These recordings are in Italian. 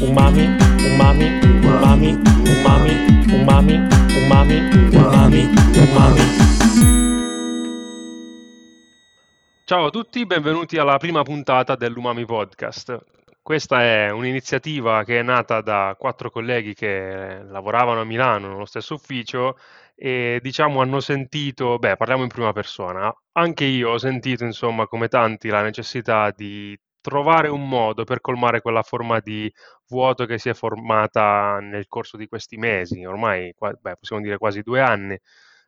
umami, umami, umami, umami, umami, umami, umami, umami. Ciao a tutti, benvenuti alla prima puntata dell'Umami Podcast. Questa è un'iniziativa che è nata da quattro colleghi che lavoravano a Milano nello stesso ufficio e diciamo hanno sentito, beh, parliamo in prima persona, anche io ho sentito, insomma, come tanti, la necessità di trovare un modo per colmare quella forma di vuoto che si è formata nel corso di questi mesi, ormai beh, possiamo dire quasi due anni,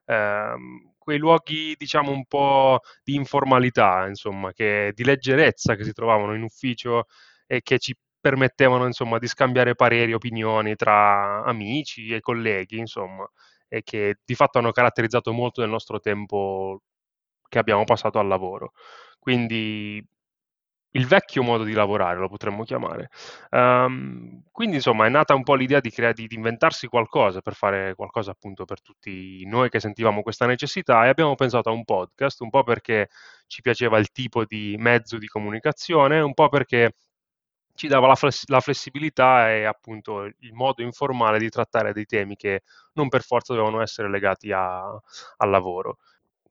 eh, quei luoghi diciamo un po' di informalità, insomma, che, di leggerezza che si trovavano in ufficio e che ci permettevano insomma di scambiare pareri, opinioni tra amici e colleghi, insomma, e che di fatto hanno caratterizzato molto del nostro tempo che abbiamo passato al lavoro. Quindi il vecchio modo di lavorare, lo potremmo chiamare. Um, quindi insomma è nata un po' l'idea di, crea- di, inventarsi qualcosa per fare qualcosa appunto per tutti noi che sentivamo questa necessità e abbiamo pensato a un podcast, un po' perché ci piaceva il tipo di mezzo di comunicazione, un po' perché ci dava la, fless- la flessibilità e appunto il modo informale di trattare dei temi che non per forza dovevano essere legati a- al lavoro.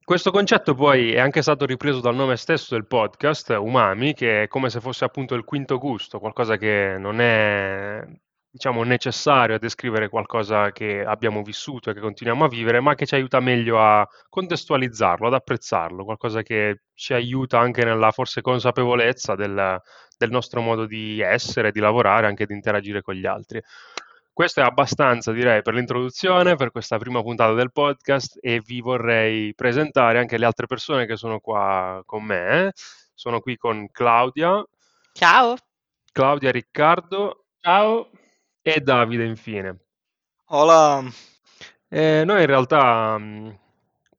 Questo concetto poi è anche stato ripreso dal nome stesso del podcast, umami, che è come se fosse appunto il quinto gusto, qualcosa che non è diciamo necessario a descrivere qualcosa che abbiamo vissuto e che continuiamo a vivere, ma che ci aiuta meglio a contestualizzarlo, ad apprezzarlo, qualcosa che ci aiuta anche nella forse consapevolezza del, del nostro modo di essere, di lavorare, anche di interagire con gli altri. Questo è abbastanza, direi, per l'introduzione, per questa prima puntata del podcast e vi vorrei presentare anche le altre persone che sono qua con me. Sono qui con Claudia. Ciao. Claudia Riccardo. Ciao. E Davide, infine. Hola. Eh, noi in realtà mh,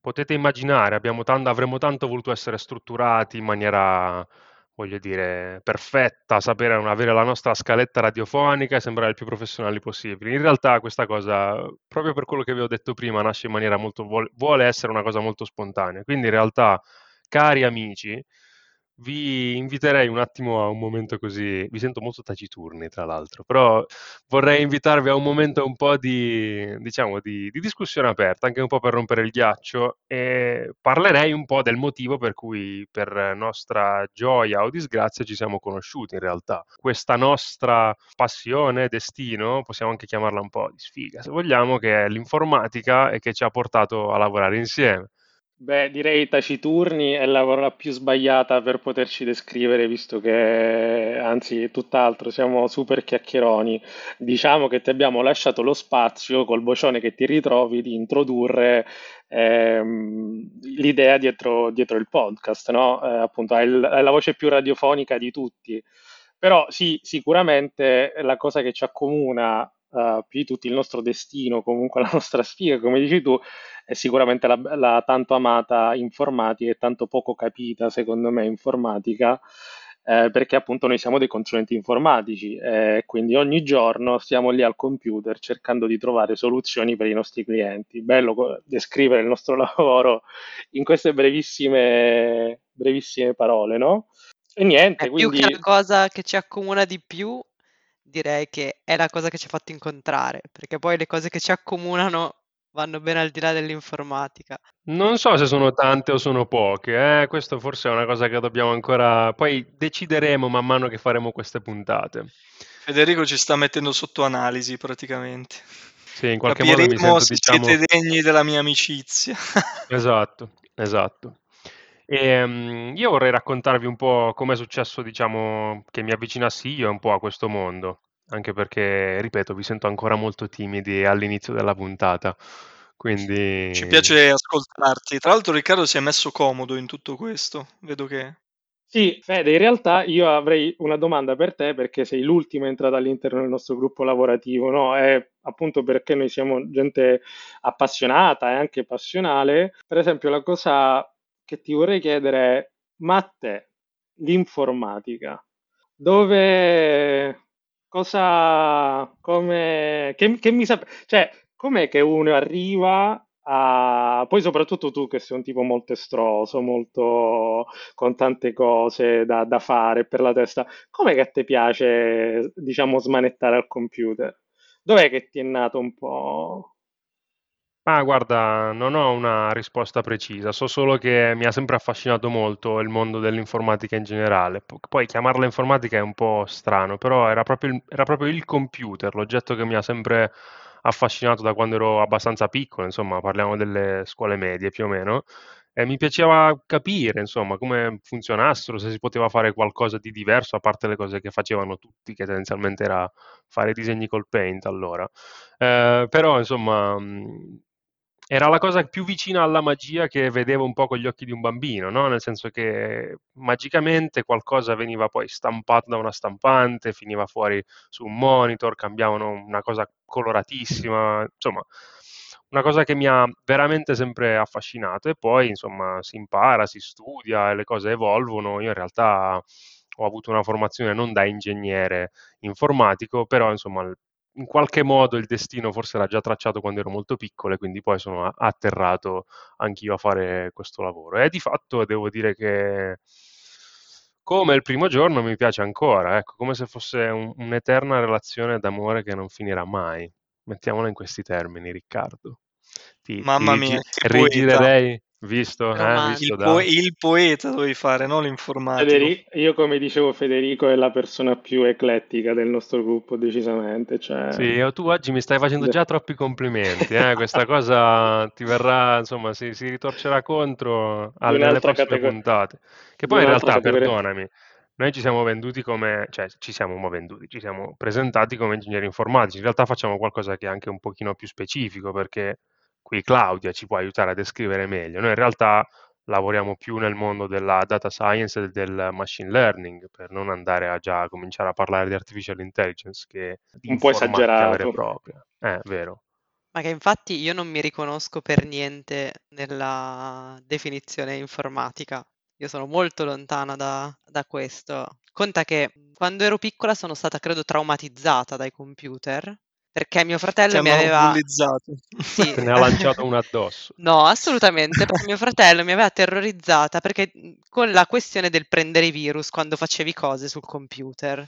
potete immaginare, tanto, avremmo tanto voluto essere strutturati in maniera voglio dire, perfetta, sapere avere la nostra scaletta radiofonica e sembrare il più professionali possibili. In realtà questa cosa, proprio per quello che vi ho detto prima, nasce in maniera molto, vuole essere una cosa molto spontanea. Quindi in realtà, cari amici, vi inviterei un attimo a un momento così, vi sento molto taciturni tra l'altro, però vorrei invitarvi a un momento un po' di, diciamo, di, di, discussione aperta, anche un po' per rompere il ghiaccio e parlerei un po' del motivo per cui per nostra gioia o disgrazia ci siamo conosciuti in realtà. Questa nostra passione, destino, possiamo anche chiamarla un po' di sfiga, se vogliamo, che è l'informatica e che ci ha portato a lavorare insieme. Beh, direi taciturni è la parola più sbagliata per poterci descrivere, visto che, anzi, tutt'altro, siamo super chiacchieroni. Diciamo che ti abbiamo lasciato lo spazio col vocione che ti ritrovi di introdurre ehm, l'idea dietro, dietro, il podcast, no? Eh, appunto, è, il, è la voce più radiofonica di tutti. Però sì, sicuramente la cosa che ci accomuna uh, più di tutti il nostro destino, comunque la nostra sfiga, come dici tu, è sicuramente la, la tanto amata informatica e tanto poco capita, secondo me, informatica, eh, perché appunto noi siamo dei consulenti informatici e eh, quindi ogni giorno stiamo lì al computer cercando di trovare soluzioni per i nostri clienti. Bello descrivere il nostro lavoro in queste brevissime, brevissime parole, no? E niente, è quindi... più che la cosa che ci accomuna di più, direi che è la cosa che ci ha fatto incontrare, perché poi le cose che ci accomunano vanno bene al di là dell'informatica. Non so se sono tante o sono poche, eh? questo forse è una cosa che dobbiamo ancora... Poi decideremo man mano che faremo queste puntate. Federico ci sta mettendo sotto analisi praticamente. Sì, in qualche Capiremo modo mi sento, se diciamo... siete degni della mia amicizia. esatto, esatto. E, um, io vorrei raccontarvi un po' come è successo, diciamo, che mi avvicinassi io un po' a questo mondo anche perché, ripeto, vi sento ancora molto timidi all'inizio della puntata. Quindi... Ci piace ascoltarti. Tra l'altro Riccardo si è messo comodo in tutto questo, vedo che... Sì, Fede, in realtà io avrei una domanda per te perché sei l'ultima entrata all'interno del nostro gruppo lavorativo, no? È appunto perché noi siamo gente appassionata e anche passionale. Per esempio, la cosa che ti vorrei chiedere è, ma a te, l'informatica, dove, cosa, come, che, che mi sa, cioè, com'è che uno arriva a... Poi soprattutto tu che sei un tipo molto estroso, molto con tante cose da, da fare per la testa, com'è che a te piace, diciamo, smanettare al computer? Dov'è che ti è nato un po'? Ah, guarda, non ho una risposta precisa, so solo che mi ha sempre affascinato molto il mondo dell'informatica in generale. P- Poi chiamarla informatica è un po' strano, però era proprio il, era proprio il computer, l'oggetto che mi ha sempre affascinato da quando ero abbastanza piccolo, insomma, parliamo delle scuole medie più o meno, e mi piaceva capire, insomma, come funzionassero, se si poteva fare qualcosa di diverso, a parte le cose che facevano tutti, che tendenzialmente era fare disegni col Paint allora. Eh, però, insomma, mh, era la cosa più vicina alla magia che vedevo un po' con gli occhi di un bambino, no? Nel senso che magicamente qualcosa veniva poi stampato da una stampante, finiva fuori su un monitor, cambiavano una cosa coloratissima, insomma, una cosa che mi ha veramente sempre affascinato e poi, insomma, si impara, si studia e le cose evolvono. Io in realtà ho avuto una formazione non da ingegnere informatico, però, insomma, in qualche modo il destino forse era già tracciato quando ero molto piccolo e quindi poi sono atterrato anch'io a fare questo lavoro. E di fatto devo dire che come il primo giorno mi piace ancora, ecco, come se fosse un, un'eterna relazione d'amore che non finirà mai. Mettiamola in questi termini, Riccardo. Ti, Mamma ti mia, rigirerei Visto, eh, visto il, po- il, poeta dovevi fare, non l'informatico. Federico, io come dicevo Federico è la persona più eclettica del nostro gruppo decisamente. Cioè... Sì, tu oggi mi stai facendo già troppi complimenti, eh? questa cosa ti verrà, insomma, si, si ritorcerà contro alle prossime categoria. puntate. Che poi in realtà, categoria. perdonami, noi ci siamo venduti come, cioè ci siamo venduti, ci siamo presentati come ingegneri informatici, in realtà facciamo qualcosa che è anche un pochino più specifico perché qui Claudia ci può aiutare a descrivere meglio. Noi in realtà lavoriamo più nel mondo della data science e del machine learning, per non andare a già cominciare a parlare di artificial intelligence, che è un po' esagerato. Vera e propria. È vero. Ma che infatti io non mi riconosco per niente nella definizione informatica. Io sono molto lontana da, da questo. Conta che quando ero piccola sono stata, credo, traumatizzata dai computer perché mio fratello Ti mi aveva bullizzato. Sì. Te ne ha lanciato uno addosso. No, assolutamente, perché mio fratello mi aveva terrorizzata perché con la questione del prendere i virus quando facevi cose sul computer.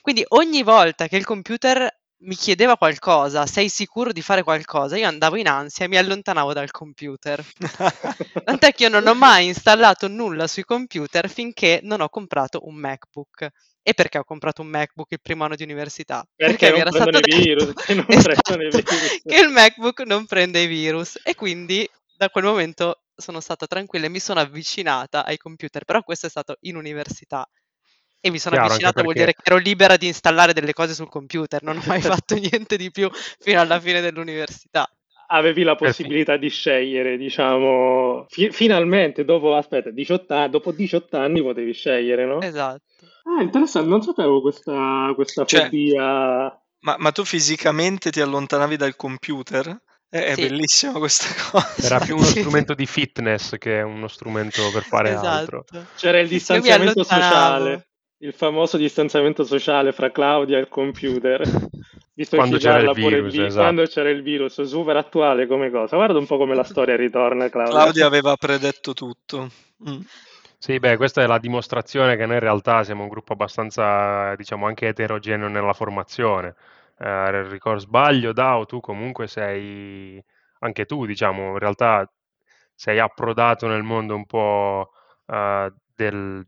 Quindi ogni volta che il computer mi chiedeva qualcosa, sei sicuro di fare qualcosa? Io andavo in ansia e mi allontanavo dal computer. Tant'è che io non ho mai installato nulla sui computer finché non ho comprato un MacBook. E perché ho comprato un MacBook il primo anno di università? Perché, perché mi era stato detto virus, che, esatto, che il MacBook non prende i virus. E quindi da quel momento sono stata tranquilla e mi sono avvicinata ai computer, però questo è stato in università. E mi sono Chiaro, avvicinata, vuol dire che ero libera di installare delle cose sul computer, non ho mai fatto niente di più fino alla fine dell'università. Avevi la possibilità di scegliere, diciamo, fi- finalmente dopo, aspetta, 18 anni, dopo 18 anni potevi scegliere, no? Esatto. Ah, interessante, non sapevo questa, questa cioè, fobia. Ma, ma, tu fisicamente ti allontanavi dal computer? È, sì. bellissima questa cosa. Era più uno strumento di fitness che uno strumento per fare esatto. altro. C'era il distanziamento sociale il famoso distanziamento sociale fra Claudia e il computer. Visto quando c'era il virus, vi- esatto. quando c'era il virus, super attuale come cosa. Guarda un po' come la storia ritorna, Claudia. Claudia aveva predetto tutto. Mm. Sì, beh, questa è la dimostrazione che noi in realtà siamo un gruppo abbastanza, diciamo, anche eterogeneo nella formazione. Eh, ricordo sbaglio, Dao, tu comunque sei, anche tu, diciamo, in realtà sei approdato nel mondo un po' uh, del,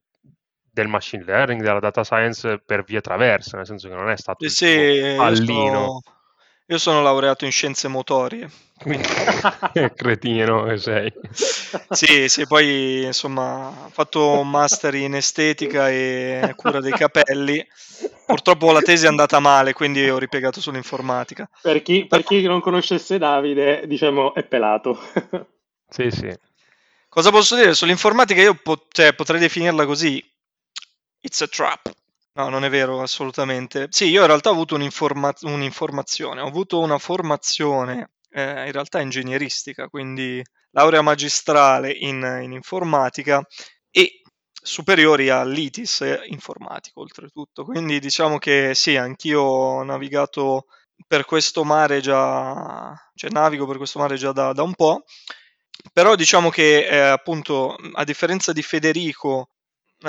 del machine learning, della data science per vie traverse, nel senso che non è stato sì, sì, pallino. Io sono, io sono laureato in scienze motorie. Quindi, cretino che sei. sì, sì, poi insomma ho fatto un master in estetica e cura dei capelli. Purtroppo la tesi è andata male, quindi ho ripiegato sull'informatica. Per chi, per chi non conoscesse Davide, diciamo, è pelato. sì, sì. Cosa posso dire sull'informatica? Io po- cioè, potrei definirla così It's a trap. No, non è vero, assolutamente. Sì, io in realtà ho avuto un'informa- un'informazione, ho avuto una formazione eh, in realtà ingegneristica, quindi laurea magistrale in, in informatica e superiori all'ITIS informatico oltretutto. Quindi diciamo che sì, anch'io ho navigato per questo mare già, cioè navigo per questo mare già da, da un po', però diciamo che eh, appunto a differenza di Federico,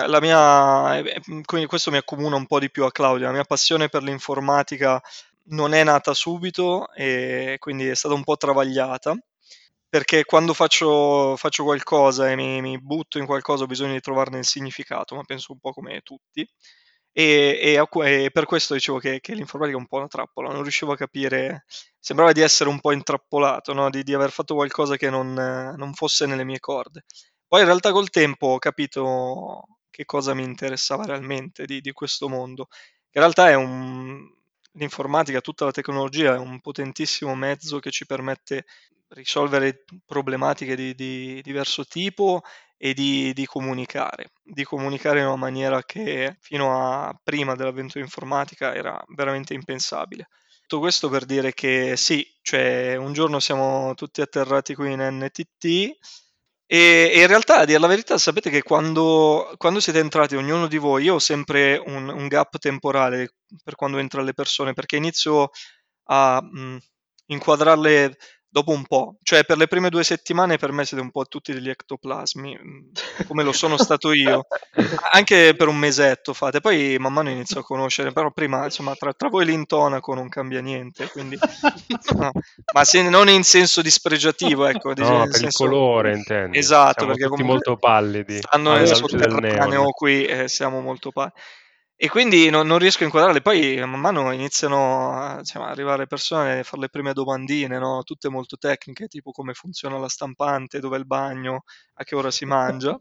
la mia, eh, quindi questo mi accomuna un po' di più a Claudia, la mia passione per l'informatica non è nata subito e quindi è stata un po' travagliata perché quando faccio, faccio qualcosa e mi, mi, butto in qualcosa ho bisogno di trovarne il significato, ma penso un po' come tutti. E, e, e per questo dicevo che, che, l'informatica è un po' una trappola, non riuscivo a capire, sembrava di essere un po' intrappolato, no? di, di, aver fatto qualcosa che non, non fosse nelle mie corde. Poi in realtà col tempo ho capito che cosa mi interessava realmente di, di questo mondo. In realtà è un, l'informatica, tutta la tecnologia è un potentissimo mezzo che ci permette risolvere problematiche di, di diverso tipo e di, di, comunicare, di comunicare in una maniera che fino a prima dell'avvento informatica era veramente impensabile. Tutto questo per dire che sì, cioè un giorno siamo tutti atterrati qui in NTT e, e in realtà, a dire la verità, sapete che quando, quando siete entrati, ognuno di voi, io ho sempre un, un gap temporale per quando entrano le persone, perché inizio a mh, inquadrarle dopo un po', cioè per le prime due settimane per me siete un po' tutti degli ectoplasmi, mm, come lo sono stato io, anche per un mesetto fate, poi man mano inizio a conoscere, però prima insomma tra, tra voi l'intonaco non cambia niente, quindi, no. ma se, non in senso dispregiativo, ecco, no, per senso, il colore intendo. Esatto, siamo perché comunque molto pallidi. Stanno nel sotterraneo qui eh, siamo molto pallidi. E quindi non, non riesco a inquadrarle. Poi man mano iniziano a diciamo, arrivare persone a fare le prime domandine, no? tutte molto tecniche, tipo come funziona la stampante, dove è il bagno, a che ora si mangia.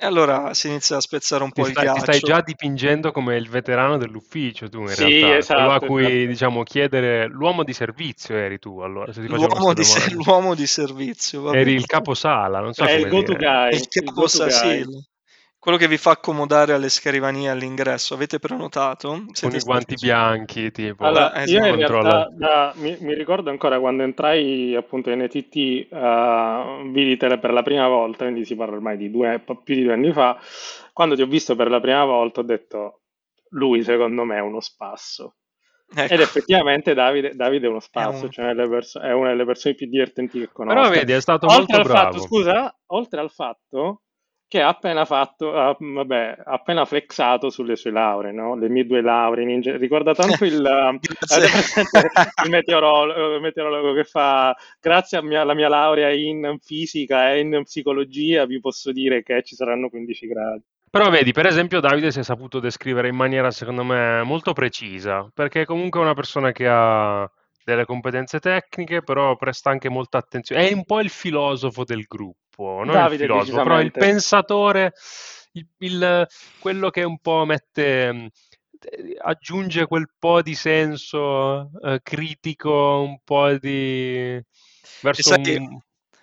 E allora si inizia a spezzare un po' ti il ghiaccio. Ti stai già dipingendo come il veterano dell'ufficio tu in sì, realtà, esatto, quello a cui esatto. diciamo chiedere l'uomo di servizio eri tu allora, se ti l'uomo, di, l'uomo di servizio. Eri il caposala, non so è come il go-to guy. Il caposala, quello che vi fa accomodare alle scrivanie all'ingresso. Avete prenotato? Siete Con i guanti stati... bianchi, tipo. Allora, eh, io in realtà da, mi, mi, ricordo ancora quando entrai appunto in ETT, uh, vidi te per la prima volta, quindi si parla ormai di due, più di due anni fa, quando ti ho visto per la prima volta ho detto, lui secondo me è uno spasso. Ecco. Ed effettivamente Davide, Davide è uno spasso, è, un... cioè perso- è, una delle persone più divertenti che conosco. Però vedi, è stato oltre molto bravo. Fatto, scusa, oltre al fatto che ha appena fatto, ha, vabbè, ha appena flexato sulle sue lauree, no? le mie due lauree. In, ricorda tanto il, il, meteorologo, il, meteorologo, che fa, grazie alla mia laurea in fisica e in psicologia, vi posso dire che ci saranno 15 gradi. Però vedi, per esempio Davide si è saputo descrivere in maniera secondo me molto precisa, perché è comunque una persona che ha delle competenze tecniche, però presta anche molta attenzione. È un po' il filosofo del gruppo, non Davide, il filosofo, però il pensatore, il, il, quello che un po' mette aggiunge quel po' di senso eh, critico, un po' di verso sai, un...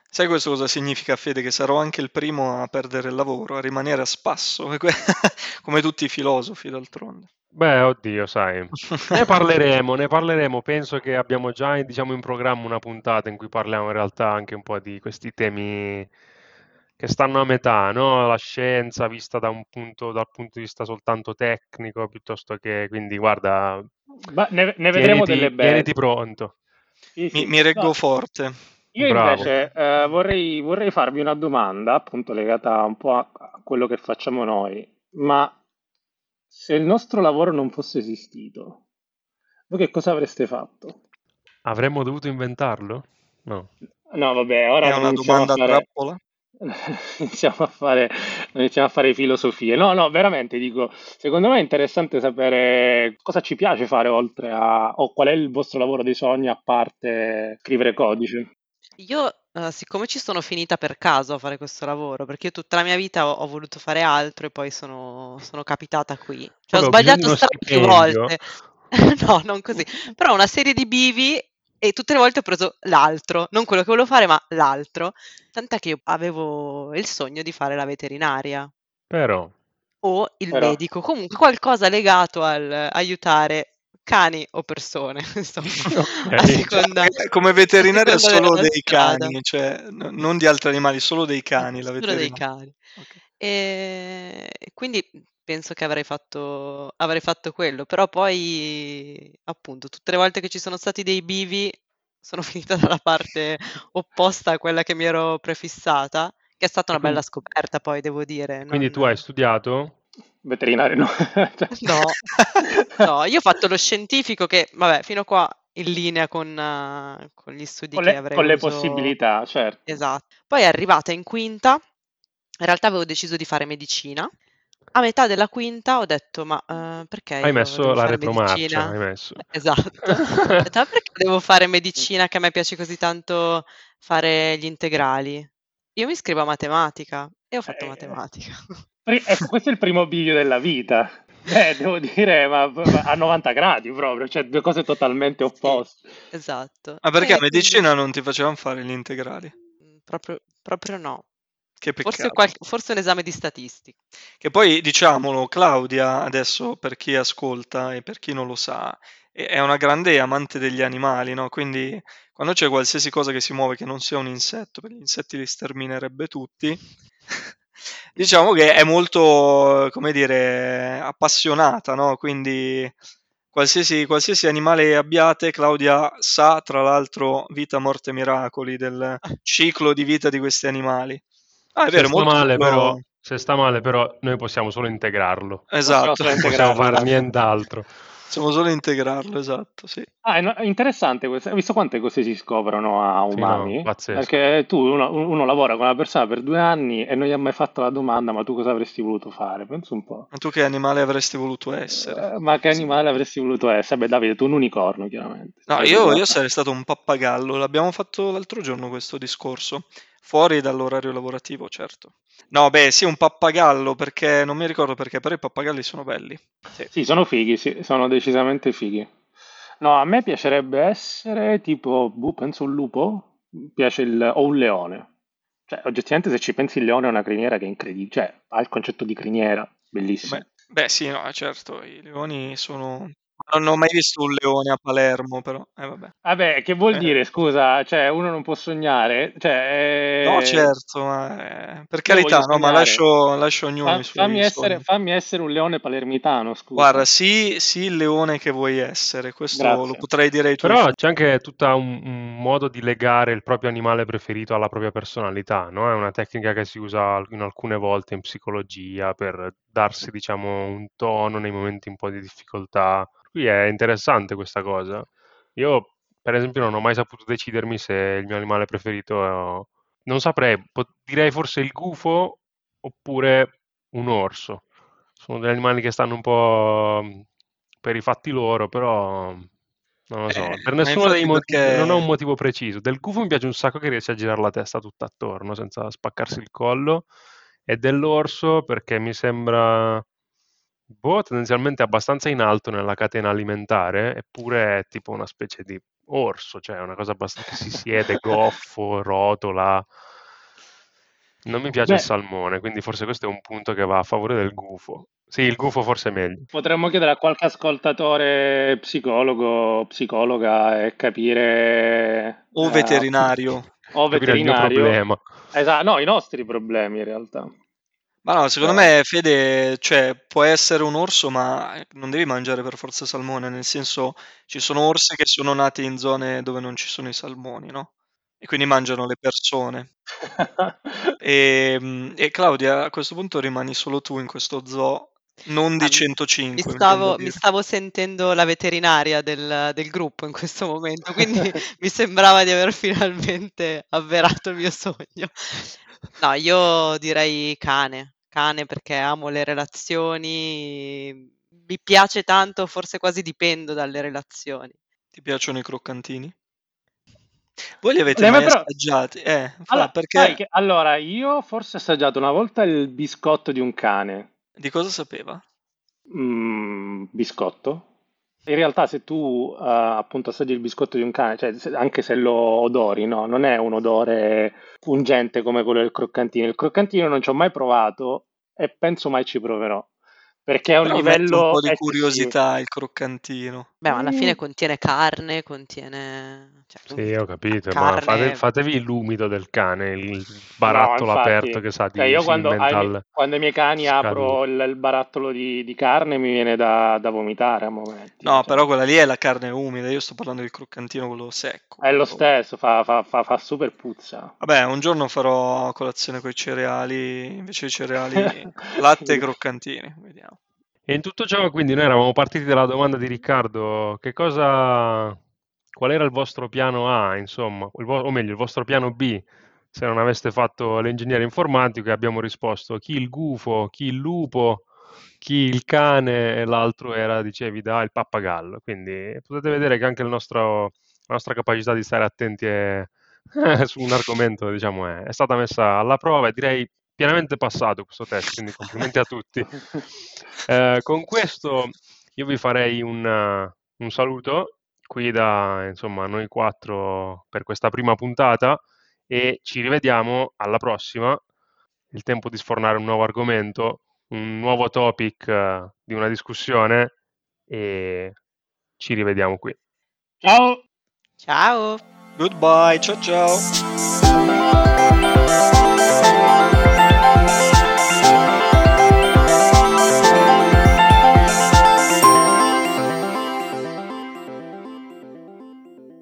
sai questo cosa significa Fede? Che sarò anche il primo a perdere il lavoro, a rimanere a spasso, come tutti i filosofi d'altronde. Beh, oddio, sai, ne parleremo, ne parleremo. Penso che abbiamo già, diciamo, in programma una puntata in cui parliamo in realtà anche un po' di questi temi che stanno a metà, no? La scienza vista da un punto, dal punto di vista soltanto tecnico, piuttosto che, quindi guarda, Ma ne, ne vedremo tieniti, delle belle. tieniti pronto. Sì, sì. Mi, mi reggo No, forte. Io Bravo. invece eh, vorrei, vorrei farvi una domanda, appunto legata un po' a a quello che facciamo noi, ma se il nostro lavoro non fosse esistito, voi che cosa avreste fatto? Avremmo dovuto inventarlo? No. No, vabbè, ora È una iniziamo a domanda fare, trappola? iniziamo a fare, non iniziamo a fare filosofie. No, no, veramente dico, secondo me è interessante sapere cosa ci piace fare oltre a, o qual è il vostro lavoro dei sogni a parte scrivere codice. Io, eh, siccome ci sono finita per caso a fare questo lavoro, perché io tutta la mia vita ho, ho voluto fare altro e poi sono, sono capitata qui. Cioè, ho Vabbè, ho bisogno di sbagliato uno più stipendio. volte. No, non così. Però una serie di bivi e tutte le volte ho preso l'altro, non quello che volevo fare, ma l'altro. Tant'è che io avevo il sogno di fare la veterinaria Però, o il Però, medico, comunque qualcosa legato al aiutare cani o persone, insomma, a ok. seconda, Cioè, come a veterinaria solo dei strada. cani, cioè non di altri animali, solo dei cani la Solo dei cani. Ok. E quindi penso che avrei fatto, avrei fatto quello, però poi appunto tutte le volte che ci sono stati dei bivi sono finita dalla parte opposta a quella che mi ero prefissata, che è stata una bella scoperta poi, devo dire. Quindi non- tu hai studiato? Veterinario no. No, no, io ho fatto lo scientifico che, vabbè, fino a qua in linea con, eh, con gli studi Con che le, avrei con le voluto- possibilità, certo. Esatto. Poi è arrivata in quinta, in realtà avevo deciso di fare medicina. A metà della quinta ho detto, ma eh, perché Hai messo la retromarcia, medicina? hai messo. Esatto. Ho detto, "Ma perché devo fare medicina che a me piace così tanto fare gli integrali? Io mi iscrivo a matematica e ho fatto Eh, matematica. Pri- Ecco, questo è il primo bivio della vita. Eh, devo dire, ma, ma a 90 gradi proprio, cioè due cose totalmente opposte. Esatto. Ma perché a medicina non ti facevano fare gli integrali? quindi, mm, proprio, proprio no. Che Forse, qualche- forse un esame di statistica. Che poi diciamolo, Claudia, adesso per chi ascolta e per chi non lo sa, è è una grande amante degli animali, no? Quindi quando c'è qualsiasi cosa che si muove che non sia un insetto, perché gli insetti li sterminerebbe tutti, diciamo che è molto, come dire, appassionata, no? Quindi qualsiasi, qualsiasi animale abbiate, Claudia sa, tra l'altro, vita, morte, miracoli del ciclo di vita di questi animali. Ah, è Se vero, sta molto male, però, se sta male, però, noi possiamo solo integrarlo. Esatto, Non possiamo fare nient'altro. Possiamo solo integrarlo, esatto, sì. Ah, è interessante questo. Hai visto quante cose si scoprono a Sì, no, umani? pazzesco. Perché tu, uno, uno lavora con una persona per due anni e non gli ha mai fatto la domanda, ma tu cosa avresti voluto fare? Penso un po'. Ma tu che animale avresti voluto essere? Eh, ma che animale avresti voluto essere? Beh, Davide, tu un unicorno, chiaramente. No, io, io sarei stato un pappagallo, l'abbiamo fatto l'altro giorno questo discorso, fuori dall'orario lavorativo, certo. No, beh, sì, un pappagallo, perché non mi ricordo perché, però i pappagalli sono belli. Sì. Sì, sono fighi, sì, sono decisamente fighi. No, a me piacerebbe essere tipo, boh, penso un lupo, piace il, o un leone. Cioè, oggettivamente se ci pensi il leone è una criniera che è incredibile, cioè ha il concetto di criniera, bellissimo. Beh, beh, sì, no, certo, i leoni sono... Non ho mai visto un leone a Palermo, però, eh, vabbè. Vabbè, che vuol Eh. dire, scusa, cioè uno non può sognare? Cioè, eh, No, certo, ma, eh, per io carità, no, ma lascio, lascio ognuno Fa- i suoi fammi, essere, fammi essere un leone palermitano, scusa. Guarda, sì, sì, il leone che vuoi essere, questo Grazie. lo potrei dire ai tuoi Però figli. c'è anche tutto un, un modo di legare il proprio animale preferito alla propria personalità, no? È una tecnica che si usa in alcune volte in psicologia per darsi, diciamo, un tono nei momenti un po' di difficoltà. Qui è interessante questa cosa. Io, per esempio, non ho mai saputo decidermi se il mio animale preferito è... Non saprei, direi forse il gufo oppure un orso. Sono degli animali che stanno un po' per i fatti loro, però non lo so. Eh, Per nessuno dei motivi, non ho un perché... motivo preciso. Del gufo mi piace un sacco che riesce a girare la testa tutta attorno senza spaccarsi il collo. E dell'orso perché mi sembra, boh, tendenzialmente abbastanza in alto nella catena alimentare, eppure è tipo una specie di orso, cioè è una cosa abbastanza che si siede, goffo, rotola. Non mi piace il Beh, salmone, quindi forse questo è un punto che va a favore del gufo. Sì, il gufo forse è meglio. potremmo chiedere a qualche ascoltatore psicologo, psicologa e capire... O eh, veterinario. O Capire il mio veterinario. problema. Esatto, no, i nostri problemi in realtà. Ma no, secondo me, Fede, cioè, può essere un orso, ma non devi mangiare per forza salmone, nel senso, ci sono orsi che sono nati in zone dove non ci sono i salmoni, no? E quindi mangiano le persone. E, mm, e Claudia, a questo punto rimani solo tu in questo zoo, non di Ah, mi- 105, Mi intendo stavo, mi stavo sentendo la veterinaria del, del gruppo in questo momento, quindi mi sembrava di aver finalmente avverato il mio sogno. No, io direi cane, cane perché amo le relazioni, mi piace tanto, forse quasi dipendo dalle relazioni. Ti piacciono i croccantini? Voi li avete mai pro- assaggiati? Eh, Allora, sai perché che- allora, io forse ho assaggiato una volta il biscotto di un cane. Di cosa sapeva? Mm, biscotto? In realtà, se tu eh, appunto assaggi il biscotto di un cane, cioè, se- anche se lo odori, no, non è un odore pungente come quello del croccantino. Il croccantino non ci ho mai provato e penso mai ci proverò. Perché è un Però livello un po' di eccessivo. curiosità il croccantino. Beh, ma alla Mm. fine contiene carne, contiene... Cioè, Sì, ho capito, ma carne... fate- fatevi l'umido del cane, il barattolo No, infatti, aperto che sa di cioè io quando, ai, quando ai miei cani Scadu. apro il, il barattolo di, di carne mi viene da, da vomitare a momenti. No, cioè. però quella lì è la carne umida, io sto parlando del croccantino quello secco. È lo stesso, fa, fa, fa, fa super puzza. Vabbè, un giorno farò colazione con i cereali, invece di cereali, latte e croccantini, vediamo. E in tutto ciò, quindi, noi eravamo partiti dalla domanda di Riccardo, che cosa, qual era il vostro piano A, insomma, vo- o meglio, il vostro piano B, se non aveste fatto l'ingegnere informatico, e abbiamo risposto chi il gufo, chi il lupo, chi il cane, e l'altro era, dicevi, da il pappagallo. Quindi potete vedere che anche nostro- la nostra capacità di stare attenti è- su un argomento, diciamo, è, è stata messa alla prova e direi pienamente passato questo test, quindi complimenti a tutti. Eh, con questo io vi farei un, un saluto qui da insomma noi quattro per questa prima puntata e ci rivediamo alla prossima. Il tempo di sfornare un nuovo argomento, un nuovo topic eh, di una discussione e ci rivediamo qui. Ciao! Ciao! Goodbye, ciao ciao.